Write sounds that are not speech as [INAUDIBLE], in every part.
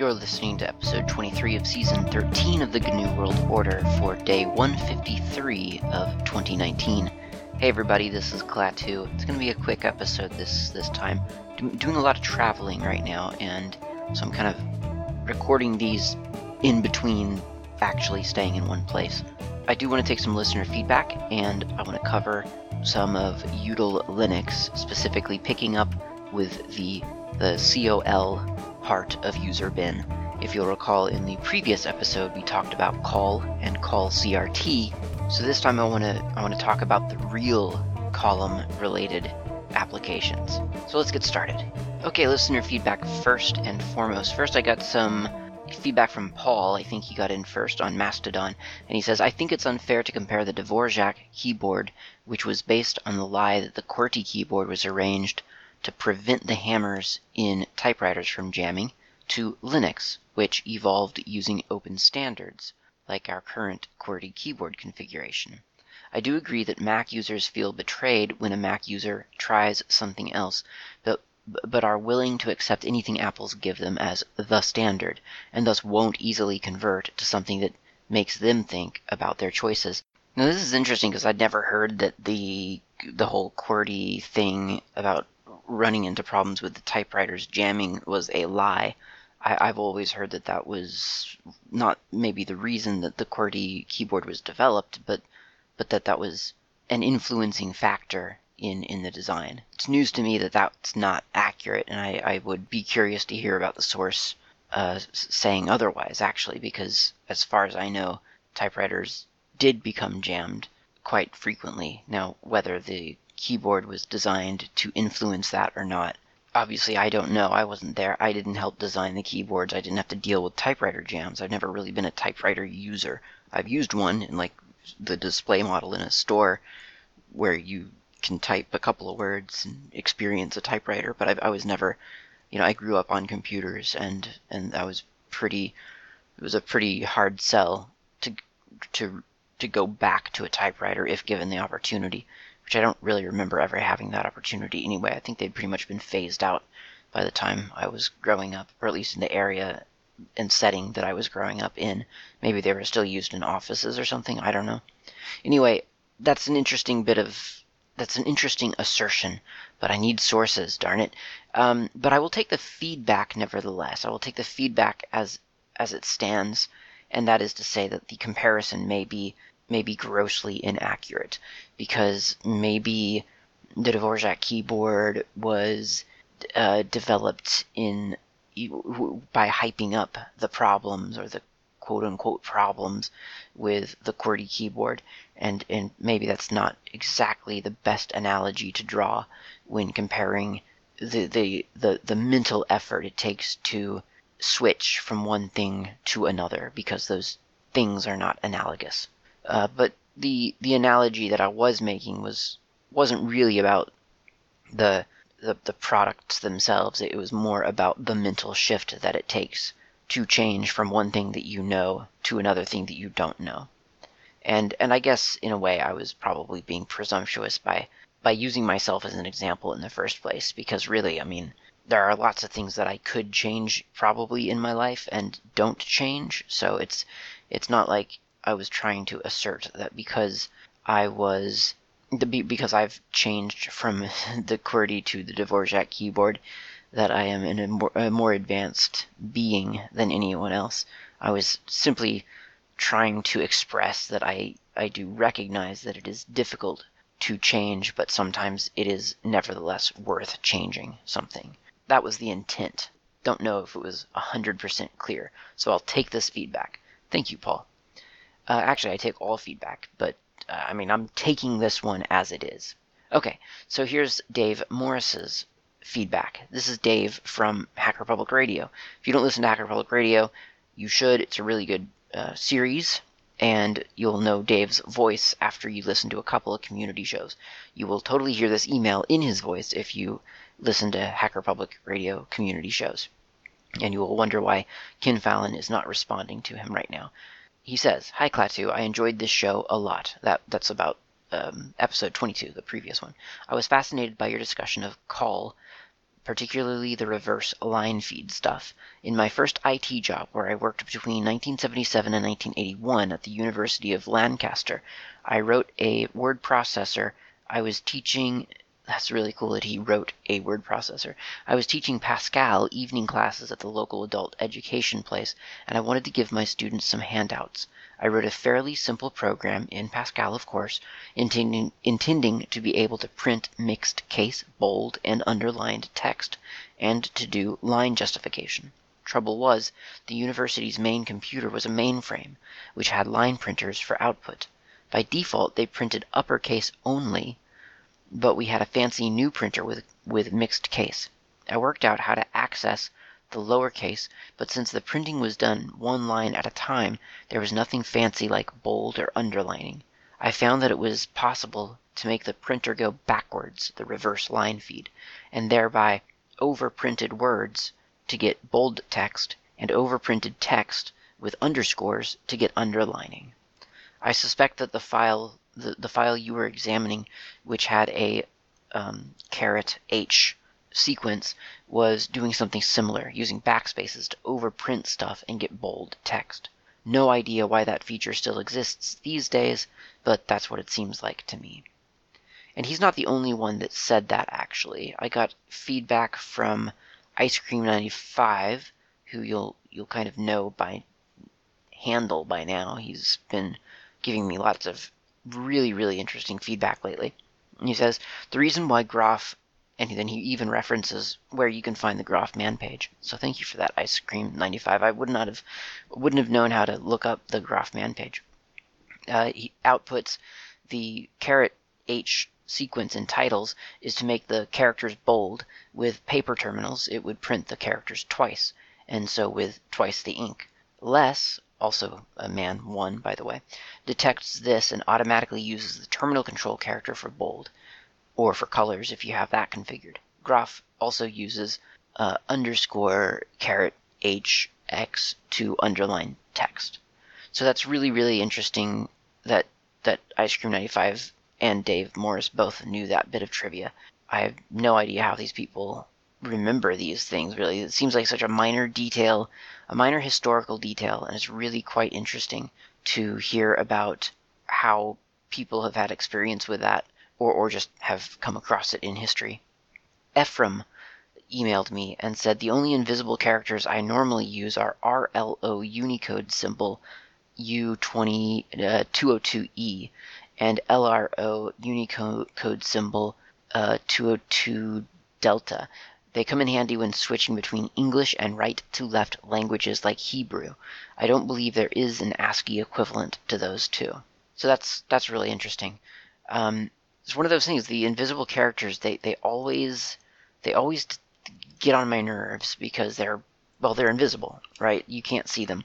You're listening to episode 23 of season 13 of the GNU World Order for day 153 of 2019. Hey everybody, this is Klaatu. It's going to be a quick episode this this time. Do, doing a lot of traveling right now, and so I'm kind of recording these in between actually staying in one place. I do want to take some listener feedback, and I want to cover some of util Linux, specifically picking up with the the COL part of user bin. If you'll recall, in the previous episode we talked about col and colcrt. So this time I want to I want to talk about the real column related applications. So let's get started. Okay, listener feedback first and foremost. First, I got some feedback from Paul. I think he got in first on Mastodon, and he says, I think it's unfair to compare the Dvorak keyboard, which was based on the lie that the QWERTY keyboard was arranged to prevent the hammers in typewriters from jamming, to Linux, which evolved using open standards, like our current QWERTY keyboard configuration. I do agree that Mac users feel betrayed when a Mac user tries something else, but but are willing to accept anything Apple's give them as the standard, and thus won't easily convert to something that makes them think about their choices. Now this is interesting because I'd never heard that the the whole QWERTY thing about running into problems with the typewriters jamming was a lie. I, have always heard that that was not maybe the reason that the QWERTY keyboard was developed, but but that that was an influencing factor in in the design. It's news to me that that's not accurate, and I, I would be curious to hear about the source uh, saying otherwise, actually, because as far as I know, typewriters did become jammed quite frequently. Now, whether the keyboard was designed to influence that or not, obviously I don't know. I wasn't there. I didn't help design the keyboards. I didn't have to deal with typewriter jams. I've never really been a typewriter user. I've used one in like the display model in a store where you can type a couple of words and experience a typewriter, but I, I was never, you know, I grew up on computers and and I was pretty. It was a pretty hard sell to to to go back to a typewriter if given the opportunity, which I don't really remember ever having that opportunity anyway. I think they'd pretty much been phased out by the time I was growing up, or at least in the area and setting that I was growing up in. Maybe they were still used in offices or something. I don't know. Anyway, that's an interesting bit of that's an interesting assertion, but I need sources, darn it. Um, but I will take the feedback nevertheless. I will take the feedback as as it stands, and that is to say that the comparison may be may be grossly inaccurate because maybe the Dvorak keyboard was uh, developed in by hyping up the problems or the quote unquote problems with the QWERTY keyboard, and and maybe that's not exactly the best analogy to draw when comparing the the the, the mental effort it takes to switch from one thing to another because those things are not analogous. Uh, but the the analogy that I was making was wasn't really about the the, the products themselves. It was more about the mental shift that it takes to change from one thing that you know to another thing that you don't know. And and I guess in a way I was probably being presumptuous by by using myself as an example in the first place because really, I mean, there are lots of things that I could change probably in my life and don't change. So it's it's not like I was trying to assert that because I was because I've changed from [LAUGHS] the QWERTY to the Dvorak keyboard that I am in a more, a more advanced being than anyone else. I was simply trying to express that I, I do recognize that it is difficult to change, but sometimes it is nevertheless worth changing something. That was the intent. Don't know if it was 100% clear, so I'll take this feedback. Thank you, Paul. Uh, actually, I take all feedback, but uh, I mean, I'm taking this one as it is. Okay, so here's Dave Morris's feedback. This is Dave from Hacker Public Radio. If you don't listen to Hacker Public Radio, you should. It's a really good uh, series, and you'll know Dave's voice after you listen to a couple of community shows. You will totally hear this email in his voice if you listen to Hacker Public Radio community shows. And you will wonder why Ken Fallon is not responding to him right now. He says, Hi Klaatu, I enjoyed this show a lot. That That's about um, episode 22, the previous one. I was fascinated by your discussion of col particularly the reverse line feed stuff. In my first IT job, where I worked between 1977 and 1981 at the University of Lancaster, I wrote a word processor. I was teaching that's really cool that he wrote a word processor. I was teaching Pascal evening classes at the local adult education place, and I wanted to give my students some handouts. I wrote a fairly simple program, in Pascal of course, intending, intending to be able to print mixed case, bold, and underlined text, and to do line justification. Trouble was, the university's main computer was a mainframe, which had line printers for output. By default, they printed uppercase only, but we had a fancy new printer with, with mixed case. I worked out how to access the lower case, but since the printing was done one line at a time, there was nothing fancy like bold or underlining. I found that it was possible to make the printer go backwards, the reverse line feed, and thereby overprinted words to get bold text and overprinted text with underscores to get underlining. I suspect that the file the, the file you were examining, which had a um, caret h sequence, was doing something similar, using backspaces to overprint stuff and get bold text. No idea why that feature still exists these days, but that's what it seems like to me. And he's not the only one that said that, actually. I got feedback from Ice Cream 95, who you'll you'll kind of know by handle by now. He's been giving me lots of really, really interesting feedback lately. He says, the reason why groff, and then he even references where you can find the groff man page. So thank you for that, Ice Cream 95. I would not have, wouldn't have known how to look up the groff man page. Uh, he outputs the caret H sequence in titles is to make the characters bold. With paper terminals, it would print the characters twice, and so with twice the ink. Less also a man 1 by the way, detects this and automatically uses the terminal control character for bold, or for colors if you have that configured. groff also uses uh, underscore caret h x to underline text. So that's really really interesting that that Ice Cream 95 and Dave Morris both knew that bit of trivia. I have no idea how these people remember these things really. It seems like such a minor detail a minor historical detail, and it's really quite interesting to hear about how people have had experience with that or, or just have come across it in history. Ephraim emailed me and said the only invisible characters I normally use are RLO Unicode symbol U202E uh, and LRO Unicode symbol uh, 202 Delta. They come in handy when switching between English and right to left languages like Hebrew. I don't believe there is an ASCII equivalent to those two. So that's that's really interesting. Um, it's one of those things. The invisible characters they they always they always get on my nerves because they're well they're invisible, right? You can't see them.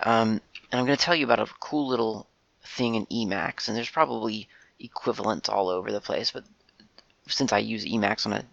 Um, and I'm going to tell you about a cool little thing in Emacs, and there's probably equivalents all over the place, but since I use Emacs on a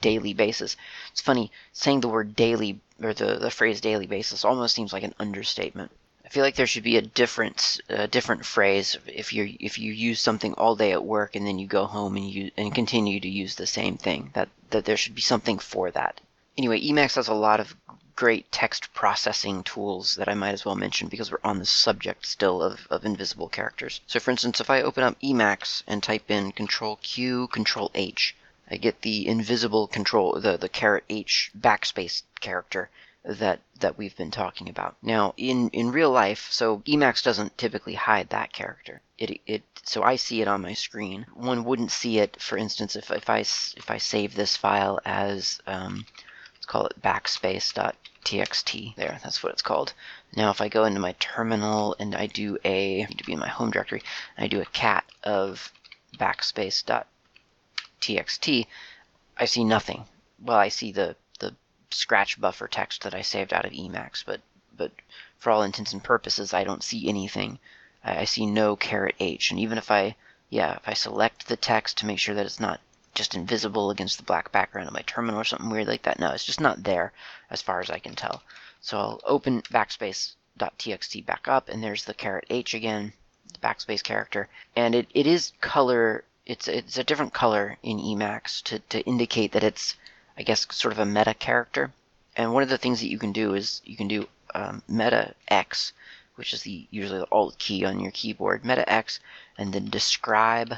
daily basis. It's funny, saying the word daily, or the, the phrase daily basis, almost seems like an understatement. I feel like there should be a different, a different phrase if you if you use something all day at work and then you go home and you and continue to use the same thing. That that there should be something for that. Anyway, Emacs has a lot of great text processing tools that I might as well mention because we're on the subject still of, of invisible characters. So for instance, if I open up Emacs and type in Control Q, Control H, I get the invisible control, the, the caret H backspace character that that we've been talking about. Now, in in real life, so Emacs doesn't typically hide that character. It it so I see it on my screen. One wouldn't see it, for instance, if if I if I save this file as um, let's call it backspace.txt. There, that's what it's called. Now, if I go into my terminal and I do a I need to be in my home directory, I do a cat of backspace.txt txt, I see nothing. Well, I see the, the scratch buffer text that I saved out of Emacs, but, but for all intents and purposes, I don't see anything. I, I see no caret H. And even if I, yeah, if I select the text to make sure that it's not just invisible against the black background of my terminal or something weird like that, no, it's just not there as far as I can tell. So I'll open backspace.txt back up, and there's the caret H again, the backspace character, and it, it is color it's it's a different color in Emacs to, to indicate that it's I guess, sort of a meta character. And one of the things that you can do is you can do um, meta X, which is the usually the alt key on your keyboard, meta X, and then describe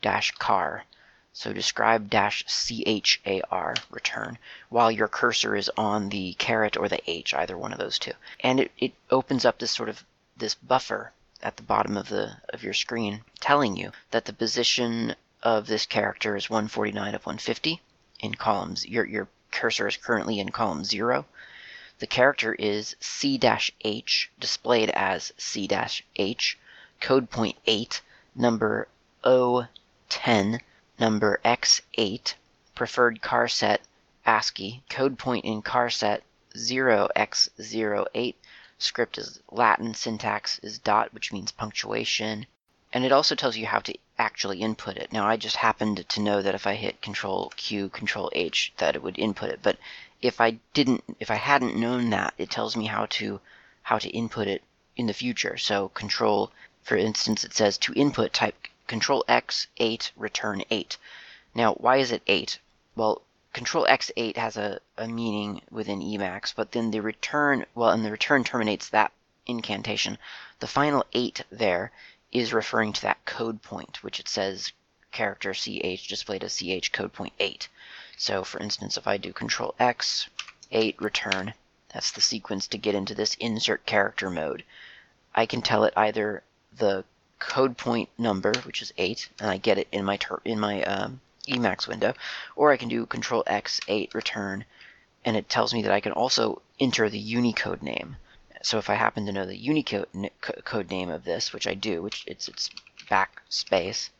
dash car. So describe dash char return while your cursor is on the caret or the H, either one of those two. And it, it opens up this sort of this buffer at the bottom of the of your screen telling you that the position of this character is 149 of 150 in columns. Your your cursor is currently in column 0. The character is C-H displayed as C-H, code point 8, number O10 number X8, preferred charset ASCII, code point in charset 0x08, script is Latin, syntax is dot, which means punctuation, and it also tells you how to actually input it. Now I just happened to know that if I hit Control Q, Control H, that it would input it, but if I didn't, if I hadn't known that, it tells me how to how to input it in the future. So Control, for instance, it says to input type Control X 8 return 8. Now, why is it 8? Well, Control X8 has a, a meaning within Emacs, but then the return, well, and the return terminates that incantation. The final 8 there is referring to that code point, which it says character CH displayed as CH code point 8. So, for instance, if I do Control X 8 return, that's the sequence to get into this insert character mode. I can tell it either the code point number, which is 8, and I get it in my in my um, Emacs window, or I can do Control X 8 return, and it tells me that I can also enter the Unicode name. So if I happen to know the Unicode code name of this, which I do, which it's its backspace,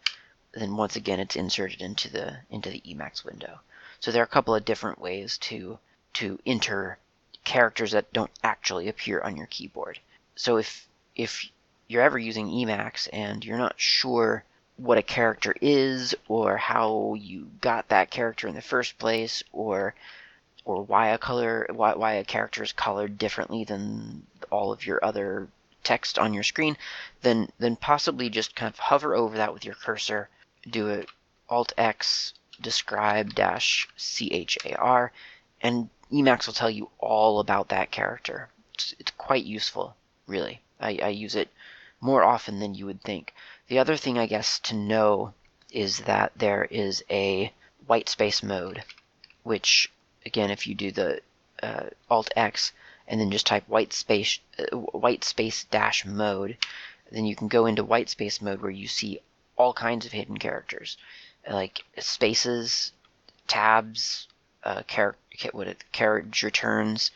then once again it's inserted into the into the Emacs window. So there are a couple of different ways to to enter characters that don't actually appear on your keyboard. So if if you're ever using Emacs and you're not sure what a character is or how you got that character in the first place or or why a color why, why a character is colored differently than all of your other text on your screen then then possibly just kind of hover over that with your cursor. Do it alt x describe dash char and emacs will tell you all about that character. It's, it's quite useful really. I, I use it more often than you would think. The other thing, I guess, to know is that there is a white space mode, which, again, if you do the uh, Alt X and then just type white space uh, white space dash mode, then you can go into white space mode where you see all kinds of hidden characters, like spaces, tabs, uh, what it, carriage returns,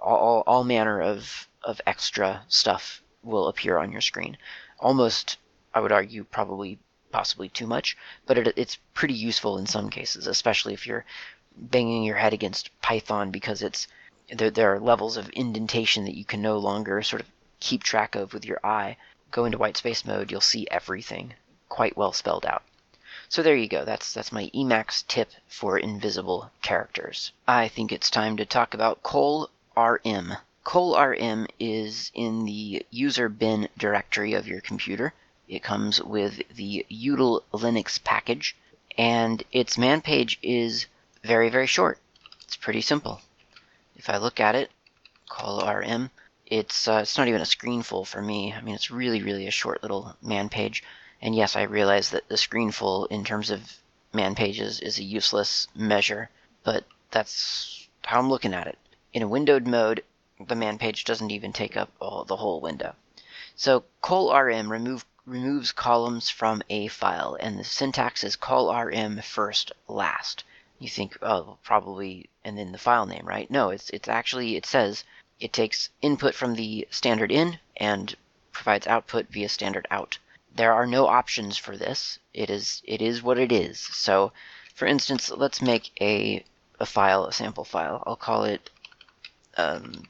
all, all manner of, of extra stuff will appear on your screen. Almost, I would argue, probably possibly too much, but it, it's pretty useful in some cases, especially if you're banging your head against Python because it's there, there are levels of indentation that you can no longer sort of keep track of with your eye. Go into white space mode, you'll see everything quite well spelled out. So there you go. That's that's my Emacs tip for invisible characters. I think it's time to talk about Col RM colrm is in the user bin directory of your computer. It comes with the util Linux package, and its man page is very, very short. It's pretty simple. If I look at it, colrm, it's uh, it's not even a screenful for me. I mean, it's really, really a short little man page. And yes, I realize that the screenful in terms of man pages is a useless measure, but that's how I'm looking at it. In a windowed mode, the man page doesn't even take up all, the whole window. So colrm remove, removes columns from a file, and the syntax is colrm first last. You think, oh, probably, and then the file name, right? No, it's it's actually it says it takes input from the standard in and provides output via standard out. There are no options for this. It is it is what it is. So, for instance, let's make a a file, a sample file. I'll call it um,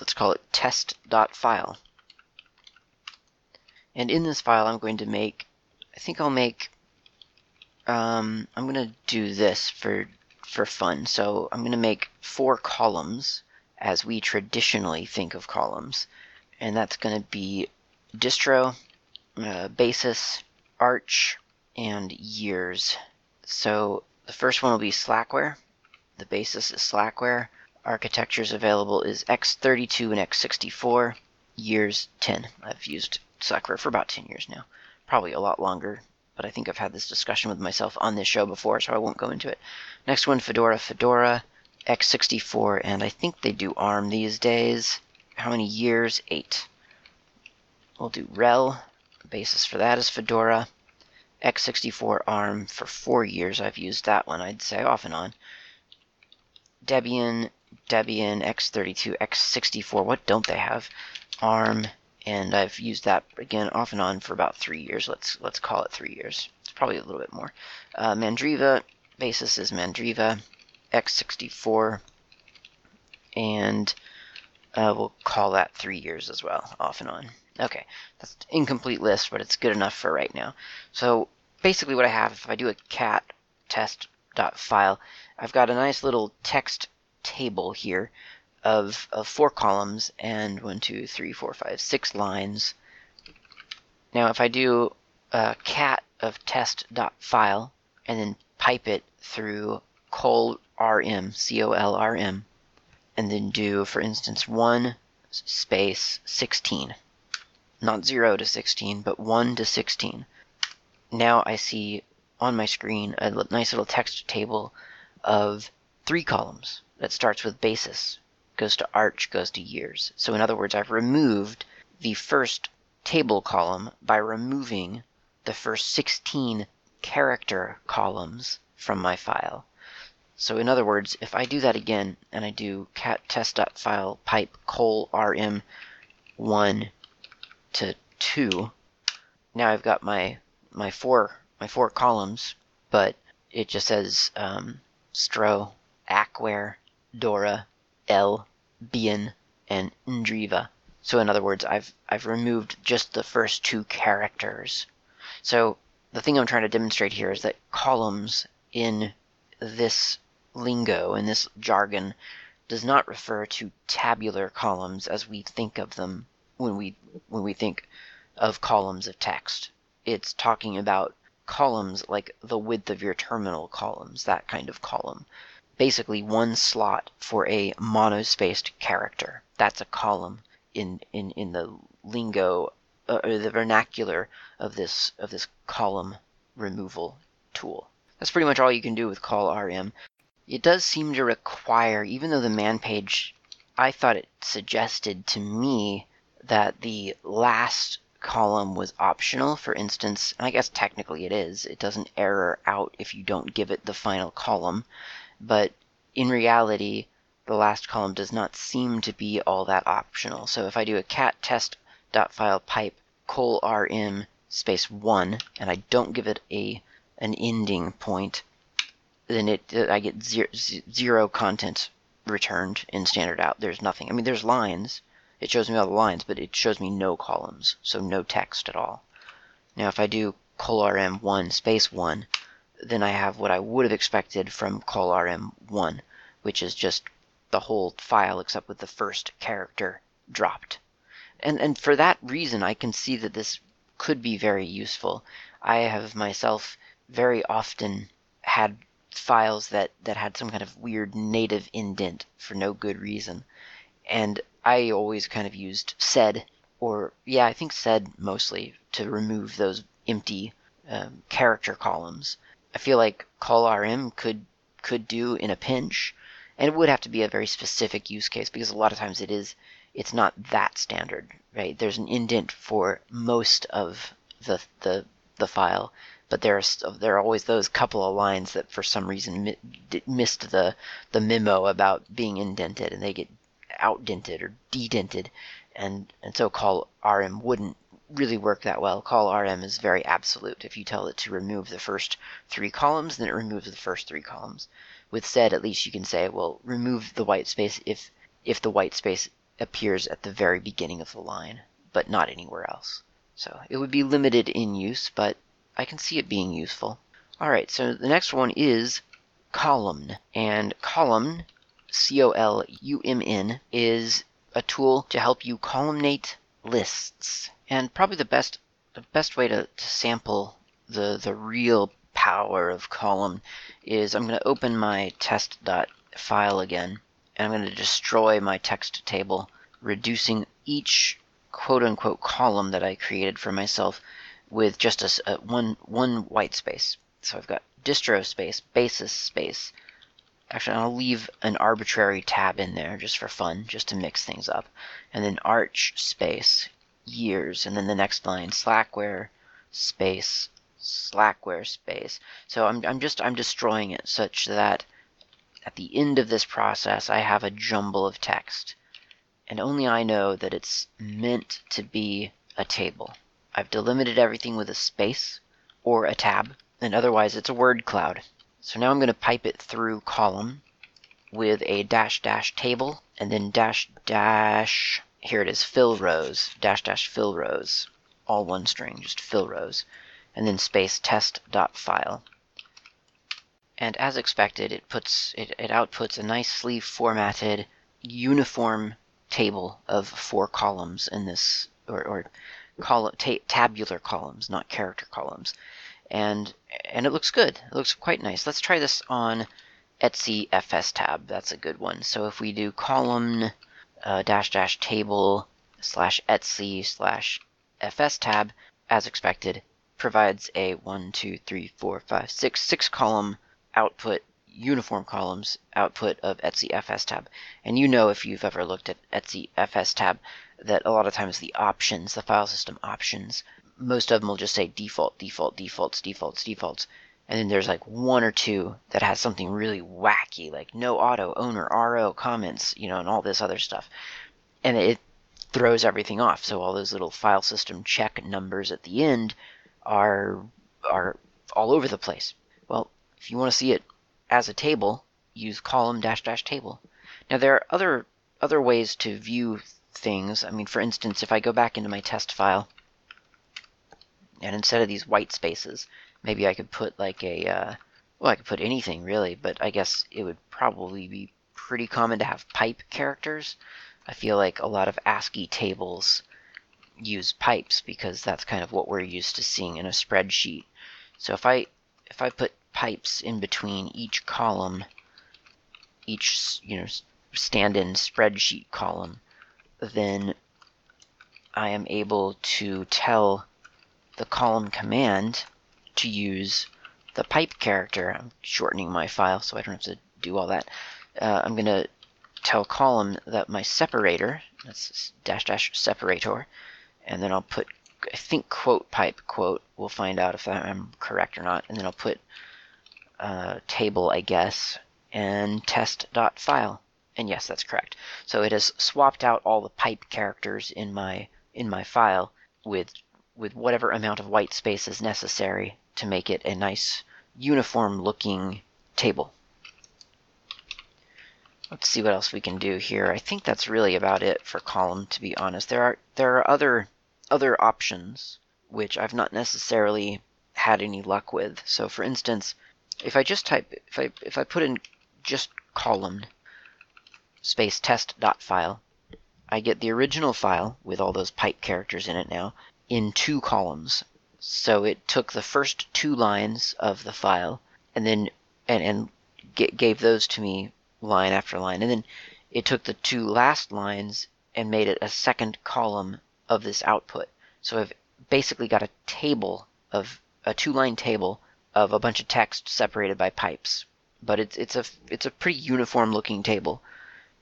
let's call it test.file. And in this file, I'm going to make, I think I'll make, um, I'm going to do this for, for fun. So I'm going to make four columns as we traditionally think of columns. And that's going to be distro, uh, basis, arch, and years. So the first one will be Slackware, The basis is Slackware. Architectures available is x32 and x64. Years 10. I've used Slackware for about 10 years now. Probably a lot longer, but I think I've had this discussion with myself on this show before, so I won't go into it. Next one, Fedora. Fedora, x64, and I think they do ARM these days. How many years? Eight. We'll do RHEL. Basis for that is Fedora. x64 ARM for four years. I've used that one, I'd say, off and on. Debian, Debian, x32, x64. What don't they have? ARM, and I've used that again off and on for about three years. Let's let's call it three years. It's probably a little bit more. Uh, Mandriva basis is Mandriva x64, and uh, we'll call that three years as well, off and on. Okay, that's an incomplete list, but it's good enough for right now. So basically, what I have, if I do a cat test dot file, I've got a nice little text table here of, of four columns and one, two, three, four, five, six lines. Now, if I do a cat of test.file and then pipe it through colrm, C-O-L-R-M, and then do, for instance, 1 space 16. Not 0 to 16, but 1 to 16. Now I see on my screen a nice little text table of three columns that starts with basis, goes to arch, goes to years. So in other words, I've removed the first table column by removing the first 16 character columns from my file. So in other words, if I do that again and I do cat test.file pipe col rm 1 to 2, now I've got my my four my four columns, but it just says um, stro, acware, dora, L, Bien, and Ndriva. So in other words, I've I've removed just the first two characters. So the thing I'm trying to demonstrate here is that columns in this lingo, in this jargon, does not refer to tabular columns as we think of them when we when we think of columns of text. It's talking about columns like the width of your terminal columns, that kind of column basically one slot for a monospaced character. That's a column in in in the lingo uh, or the vernacular of this of this column removal tool. That's pretty much all you can do with colrm. It does seem to require, even though the man page, I thought it suggested to me that the last column was optional. For instance, I guess technically it is. It doesn't error out if you don't give it the final column but in reality, the last column does not seem to be all that optional. So if I do a cat test dot file pipe col rm space one, and I don't give it a an ending point, then it uh, I get zero, zero content returned in standard out. There's nothing. I mean, there's lines. It shows me all the lines, but it shows me no columns, so no text at all. Now, if I do col rm1 space 1, then I have what I would have expected from colrm1, which is just the whole file except with the first character dropped. And, and for that reason, I can see that this could be very useful. I have myself very often had files that, that had some kind of weird native indent for no good reason. And I always kind of used sed, or yeah, I think sed mostly, to remove those empty um, character columns. I feel like colrm could could do in a pinch, and it would have to be a very specific use case because a lot of times it is it's not that standard, right? There's an indent for most of the the the file, but there's there are always those couple of lines that for some reason mi- missed the the memo about being indented, and they get outdented or dedented, and and so call RM wouldn't really work that well. colrm is very absolute. If you tell it to remove the first three columns, then it removes the first three columns. With sed, at least you can say, well, remove the white space if if the white space appears at the very beginning of the line, but not anywhere else. So it would be limited in use, but I can see it being useful. All right, so the next one is column, and column, C-O-L-U-M-N, is a tool to help you columnate lists. And probably the best the best way to, to sample the the real power of column is I'm going to open my test file again, and I'm going to destroy my text table, reducing each quote unquote column that I created for myself with just a, a one one white space. So I've got distro space, basis space. Actually, I'll leave an arbitrary tab in there just for fun, just to mix things up. And then arch space, years, and then the next line, slackware space, slackware space. So I'm, I'm just I'm destroying it such that at the end of this process I have a jumble of text. And only I know that it's meant to be a table. I've delimited everything with a space or a tab, and otherwise it's a word cloud. So now I'm going to pipe it through column with a dash dash table and then dash dash, here it is, fill rows, dash dash fill rows, all one string, just fill rows, and then space test dot file. And as expected, it puts it, it outputs a nicely formatted uniform table of four columns in this, or, or ta- tabular columns, not character columns. And and it looks good. It looks quite nice. Let's try this on Etsy FS tab. That's a good one. So if we do column uh, dash dash table slash Etsy slash FS tab, as expected, provides a one, two, three, four, five, six, six column output uniform columns output of Etsy FS tab. And you know if you've ever looked at Etsy FS tab that a lot of times the options, the file system options, most of them will just say default, default, defaults, defaults, defaults. And then there's like one or two that has something really wacky, like no auto, owner, RO, comments, you know, and all this other stuff. And it throws everything off. So all those little file system check numbers at the end are are all over the place. Well, if you want to see it as a table, use column dash dash table. Now there are other other ways to view things. I mean, for instance, if I go back into my test file, and instead of these white spaces, maybe I could put like a, uh, well, I could put anything really, but I guess it would probably be pretty common to have pipe characters. I feel like a lot of ASCII tables use pipes because that's kind of what we're used to seeing in a spreadsheet. So if I if I put pipes in between each column, each you know stand-in spreadsheet column, then I am able to tell the column command to use the pipe character. I'm shortening my file so I don't have to do all that. Uh, I'm going to tell column that my separator, that's dash dash separator, and then I'll put, I think quote pipe quote, we'll find out if I'm correct or not, and then I'll put uh, table, I guess, and test dot file. And yes, that's correct. So it has swapped out all the pipe characters in my in my file with with whatever amount of white space is necessary to make it a nice uniform looking table. Let's see what else we can do here. I think that's really about it for column to be honest. There are there are other other options which I've not necessarily had any luck with. So for instance, if I just type if I if I put in just column space test dot file, I get the original file with all those pipe characters in it now in two columns. So it took the first two lines of the file and then and and gave those to me line after line, and then it took the two last lines and made it a second column of this output. So I've basically got a table of a two-line table of a bunch of text separated by pipes. But it's it's a it's a pretty uniform looking table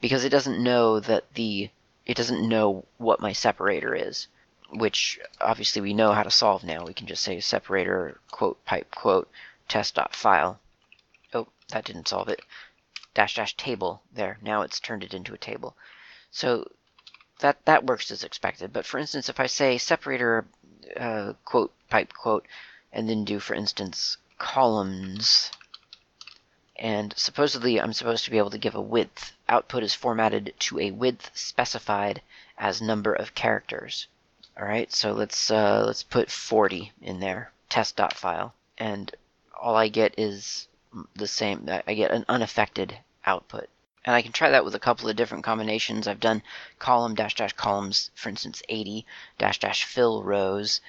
because it doesn't know that the it doesn't know what my separator is, which obviously we know how to solve now. We can just say separator quote pipe quote test dot file. Oh, that didn't solve it. Dash dash table there. Now it's turned it into a table. So that that works as expected. But for instance, if I say separator uh, quote pipe quote and then do for instance columns and supposedly I'm supposed to be able to give a width. Output is formatted to a width specified as number of characters. All right, so let's uh, let's put 40 in there, test.file, and all I get is the same. I get an unaffected output. And I can try that with a couple of different combinations. I've done column dash dash columns, for instance, 80 dash dash fill rows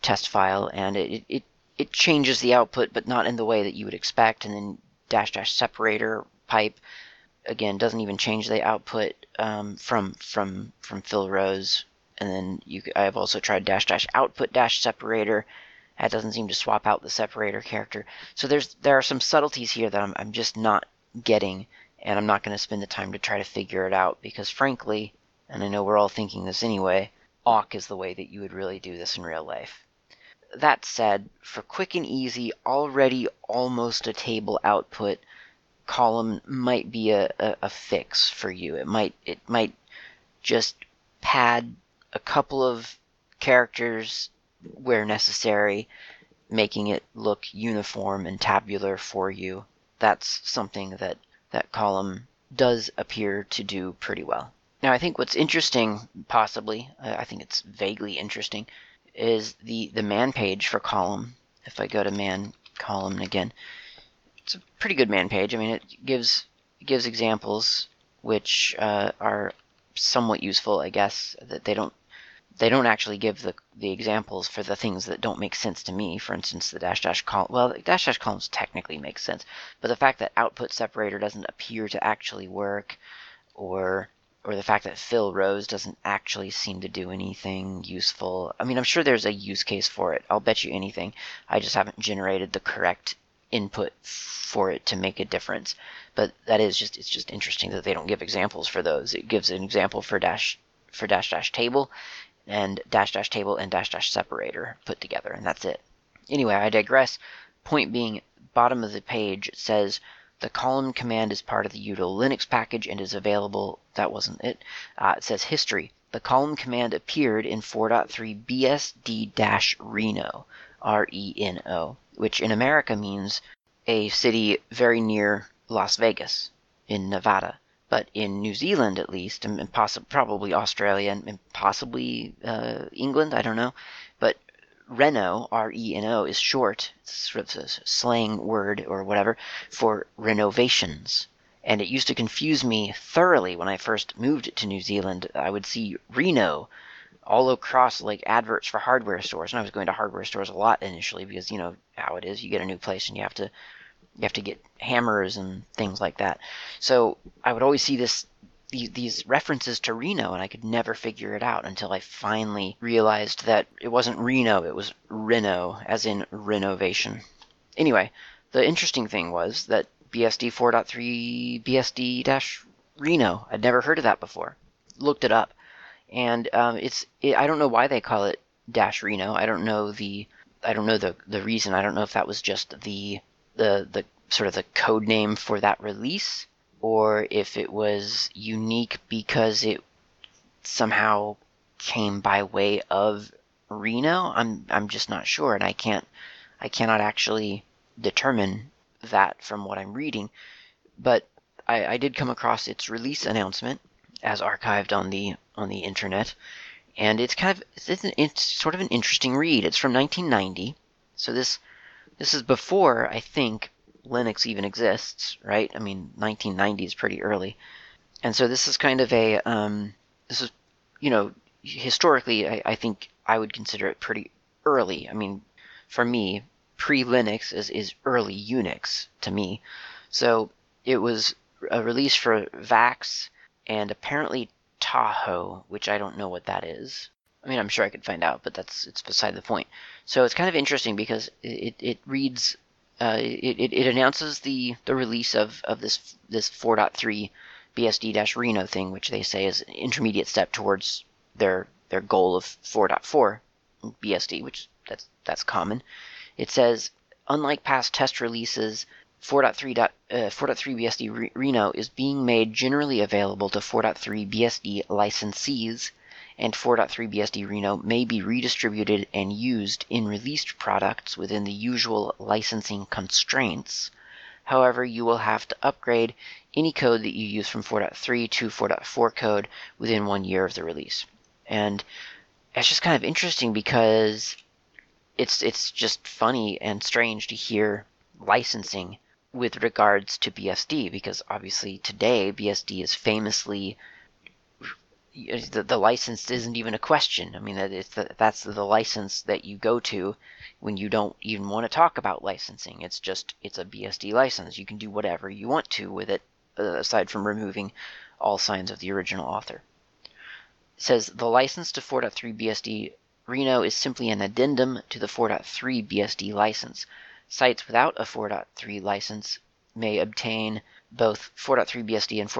test file, and it, it, it changes the output, but not in the way that you would expect. And then dash dash separator pipe again doesn't even change the output um, from from from fill rows. And then you, I've also tried dash dash output dash separator. That doesn't seem to swap out the separator character. So there's there are some subtleties here that I'm I'm just not getting, and I'm not going to spend the time to try to figure it out because frankly, and I know we're all thinking this anyway, awk is the way that you would really do this in real life. That said, for quick and easy, already almost a table output, column might be a, a, a fix for you. It might it might just pad a couple of characters where necessary, making it look uniform and tabular for you. That's something that that column does appear to do pretty well. Now, I think what's interesting, possibly, I think it's vaguely interesting, is the, the man page for column. If I go to man column again, it's a pretty good man page. I mean, it gives gives examples which uh, are somewhat useful, I guess. That they don't they don't actually give the the examples for the things that don't make sense to me. For instance, the dash dash column. Well, the dash dash columns technically make sense, but the fact that output separator doesn't appear to actually work, or or the fact that fill rows doesn't actually seem to do anything useful. I mean, I'm sure there's a use case for it. I'll bet you anything. I just haven't generated the correct input for it to make a difference. But that is just it's just interesting that they don't give examples for those. It gives an example for dash for dash dash table and dash dash table and dash dash separator put together, and that's it. Anyway, I digress. Point being, bottom of the page says the column command is part of the util Linux package and is available. That wasn't it. Uh, it says history. The column command appeared in 4.3 BSD-Reno, R-E-N-O, which in America means a city very near Las Vegas in Nevada. But in New Zealand, at least, and possibly probably Australia and possibly uh, England, I don't know. But Reno, R E N O, is short, it's sort of a slang word or whatever, for renovations. And it used to confuse me thoroughly when I first moved to New Zealand. I would see Reno all across like adverts for hardware stores, and I was going to hardware stores a lot initially because you know how it is. You get a new place and you have to you have to get hammers and things like that. So I would always see this these references to Reno, and I could never figure it out until I finally realized that it wasn't Reno, it was Reno, as in renovation. Anyway, the interesting thing was that BSD 4.3 BSD Reno. I'd never heard of that before. Looked it up, and um, it's it, I don't know why they call it dash Reno. I don't know the I don't know the the reason. I don't know if that was just the the the sort of the code name for that release or if it was unique because it somehow came by way of Reno. I'm I'm just not sure, and I can't I cannot actually determine that from what I'm reading. But I, I did come across its release announcement as archived on the on the internet, and it's kind of it's, an, it's sort of an interesting read. It's from 1990, so this this is before, I think, Linux even exists, right? I mean, 1990 is pretty early. And so this is kind of a, um, this is, you know, historically, I, I think I would consider it pretty early. I mean, for me, pre Linux is, is early Unix to me. So it was a release for VAX and apparently Tahoe, which I don't know what that is. I mean, I'm sure I could find out, but that's it's beside the point. So it's kind of interesting because it, it reads, uh, it, it announces the, the release of, of this this 4.3 BSD-Reno thing, which they say is an intermediate step towards their their goal of 4.4 BSD, which that's that's common. It says, unlike past test releases, 4.3 uh, 4.3 BSD Reno is being made generally available to 4.3 BSD licensees and 4.3 BSD Reno may be redistributed and used in released products within the usual licensing constraints. However, you will have to upgrade any code that you use from 4.3 to 4.4 code within one year of the release. And it's just kind of interesting because it's it's just funny and strange to hear licensing with regards to BSD because obviously today BSD is famously the, the license isn't even a question. I mean, it's the, that's the license that you go to when you don't even want to talk about licensing. It's just it's a BSD license. You can do whatever you want to with it uh, aside from removing all signs of the original author. It says the license to 4.3 BSD Reno is simply an addendum to the 4.3 BSD license. Sites without a 4.3 license may obtain both 4.3 BSD and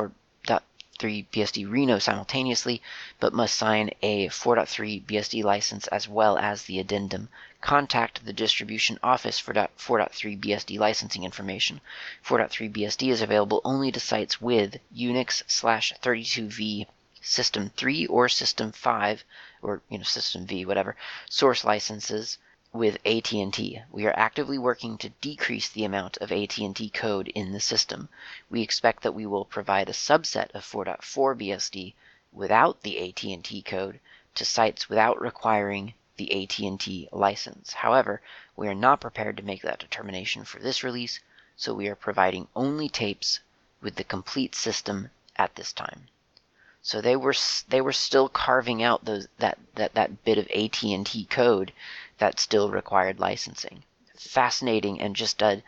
4.3 BSD Reno simultaneously, but must sign a 4.3 BSD license as well as the addendum. Contact the distribution office for 4.3 BSD licensing information. 4.3 BSD is available only to sites with Unix slash 32V System 3 or System 5 or you know System V, whatever, source licenses with AT&T. We are actively working to decrease the amount of AT&T code in the system. We expect that we will provide a subset of 4.4 BSD without the AT&T code to sites without requiring the AT&T license. However, we are not prepared to make that determination for this release, so we are providing only tapes with the complete system at this time. So they were they were still carving out those that that that bit of AT&T code that still required licensing. Fascinating and just a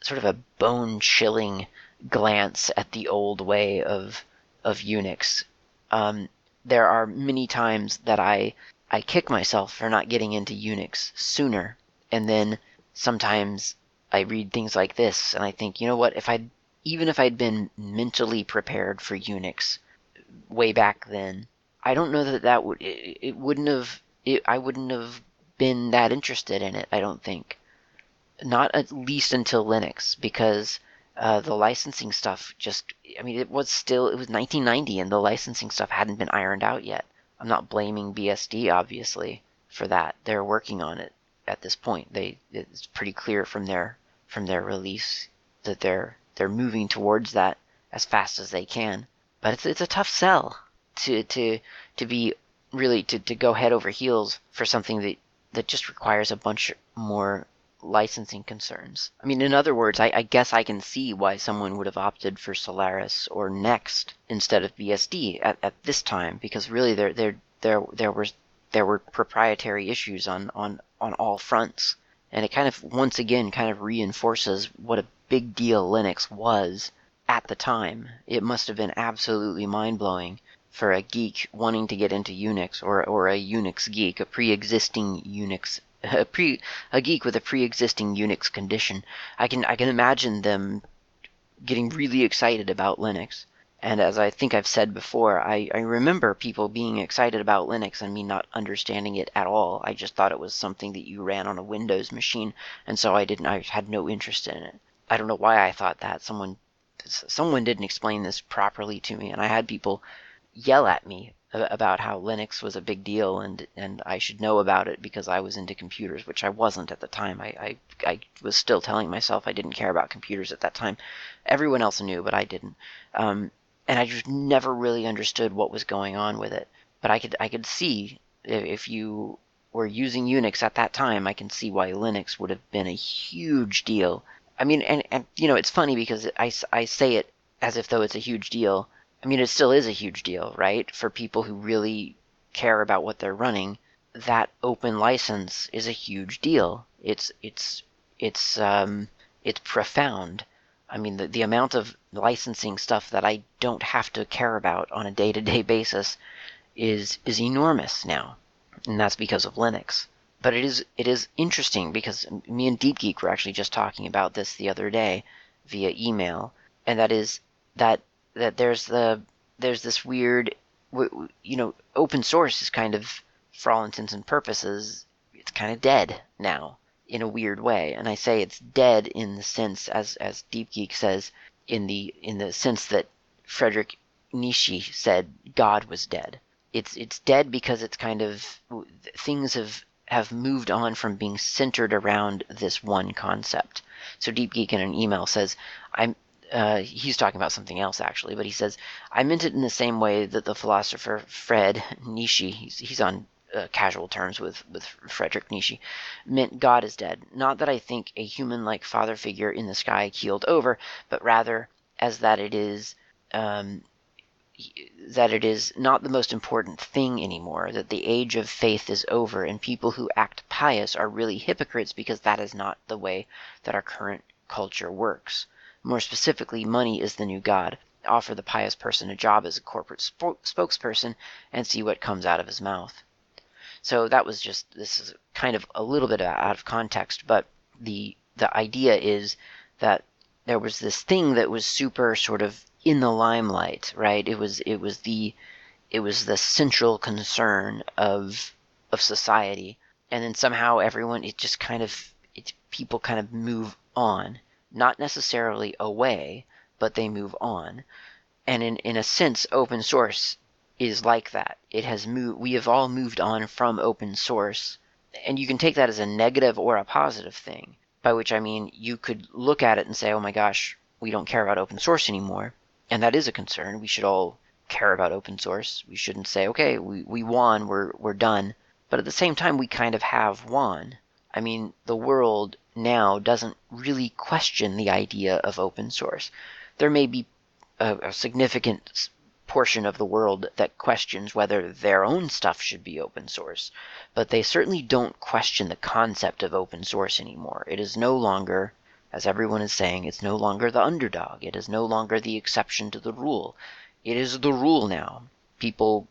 sort of a bone-chilling glance at the old way of of Unix. Um, there are many times that I I kick myself for not getting into Unix sooner, and then sometimes I read things like this and I think, you know what, if I'd even if I'd been mentally prepared for Unix, way back then. I don't know that that would it, it wouldn't have it, I wouldn't have been that interested in it. I don't think, not at least until Linux, because uh, the licensing stuff just I mean it was still it was 1990 and the licensing stuff hadn't been ironed out yet. I'm not blaming BSD obviously for that. They're working on it at this point. They it's pretty clear from their from their release that they're they're moving towards that as fast as they can. But it's it's a tough sell to to to be really to, to go head over heels for something that that just requires a bunch more licensing concerns. I mean, in other words, I, I, guess I can see why someone would have opted for Solaris or Next instead of BSD at, at this time, because really there there there there were there were proprietary issues on, on, on all fronts. And it kind of once again kind of reinforces what a big deal Linux was at the time. It must have been absolutely mind blowing for a geek wanting to get into Unix, or, or a Unix geek, a pre existing Unix. [LAUGHS] A pre a geek with a pre-existing Unix condition, I can I can imagine them getting really excited about Linux. And as I think I've said before, I, I remember people being excited about Linux and me not understanding it at all. I just thought it was something that you ran on a Windows machine, and so I didn't I had no interest in it. I don't know why I thought that. Someone someone didn't explain this properly to me, and I had people yell at me about how Linux was a big deal and and I should know about it because I was into computers, which I wasn't at the time. I, I, I was still telling myself I didn't care about computers at that time. Everyone else knew, but I didn't. Um, and I just never really understood what was going on with it. But I could I could see if you were using Unix at that time, I can see why Linux would have been a huge deal I mean, and, and you know, it's funny because I, I say it as if though it's a huge deal. I mean, it still is a huge deal, right? For people who really care about what they're running, that open license is a huge deal. It's it's it's um, it's profound. I mean, the, the amount of licensing stuff that I don't have to care about on a day-to-day [LAUGHS] basis is is enormous now, and that's because of Linux but it is it is interesting because me and Deep Geek were actually just talking about this the other day via email, and that is that that there's the there's this weird you know open source is kind of for all intents and purposes it's kind of dead now in a weird way and i say it's dead in the sense as as deep geek says in the in the sense that Frederick Nietzsche said god was dead it's it's dead because it's kind of things have have moved on from being centered around this one concept. So Deep Geek in an email says, I'm uh, he's talking about something else actually, but he says, I meant it in the same way that the philosopher Fred Nietzsche, he's, he's on uh, casual terms with, with Frederick Nietzsche, meant God is dead. Not that I think a human like father figure in the sky keeled over, but rather as that it is um, that it is not the most important thing anymore, that the age of faith is over, and people who act pious are really hypocrites because that is not the way that our current culture works. More specifically, money is the new god. Offer the pious person a job as a corporate spo- spokesperson and see what comes out of his mouth. So that was just this is kind of a little bit out of context, but the the idea is that there was this thing that was super sort of in the limelight, right? It was it was the it was the central concern of of society, and then somehow everyone it just kind of it people kind of move on, not necessarily away, but they move on, and in in a sense, open source is like that. It has moved. We have all moved on from open source, and you can take that as a negative or a positive thing. By which I mean you could look at it and say, "Oh my gosh, we don't care about open source anymore," and that is a concern. We should all care about open source. We shouldn't say, "Okay, we, we won, we're we're done." But at the same time, we kind of have won. I mean, the world now doesn't really question the idea of open source. There may be a, a significant portion of the world that questions whether their own stuff should be open source, but they certainly don't question the concept of open source anymore. It is no longer, as everyone is saying, it's no longer the underdog. It is no longer the exception to the rule. It is the rule now. People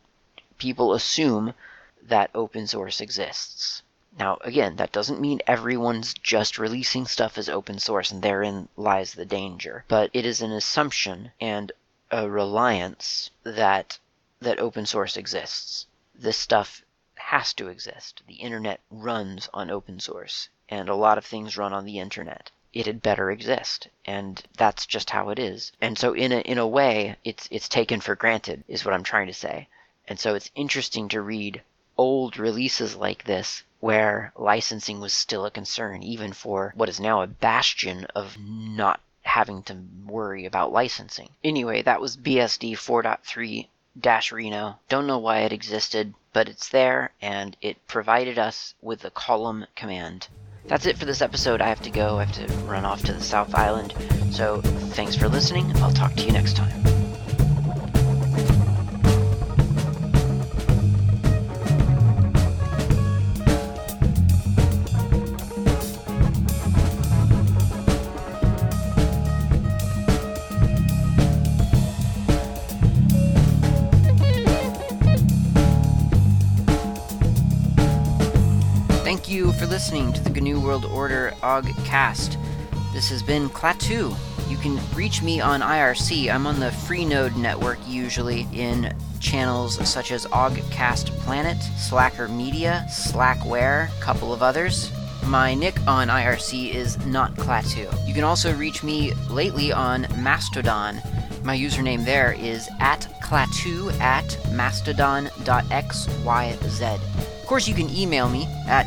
people assume that open source exists. Now, again, that doesn't mean everyone's just releasing stuff as open source, and therein lies the danger. But it is an assumption and a reliance that that open source exists. This stuff has to exist. The internet runs on open source, and a lot of things run on the internet. It had better exist, and that's just how it is. And so, in a in a way, it's it's taken for granted, is what I'm trying to say. And so, it's interesting to read old releases like this where licensing was still a concern, even for what is now a bastion of not having to worry about licensing. Anyway, that was BSD 4.3 Dash Reno. Don't know why it existed, but it's there and it provided us with the column command. That's it for this episode. I have to go. I have to run off to the South Island. So thanks for listening. I'll talk to you next time. Listening to the GNU World Order Cast. This has been Klaatu. You can reach me on IRC. I'm on the Freenode network usually in channels such as Oggcast Planet, Slacker Media, Slackware, couple of others. My nick on IRC is not Klaatu. You can also reach me lately on Mastodon. My username there is at Klaatu at mastodon.xyz. Of course, you can email me at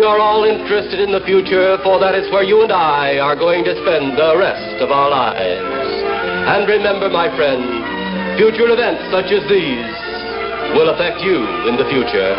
We are all interested in the future, for that is where you and I are going to spend the rest of our lives. And remember, my friend, future events such as these will affect you in the future.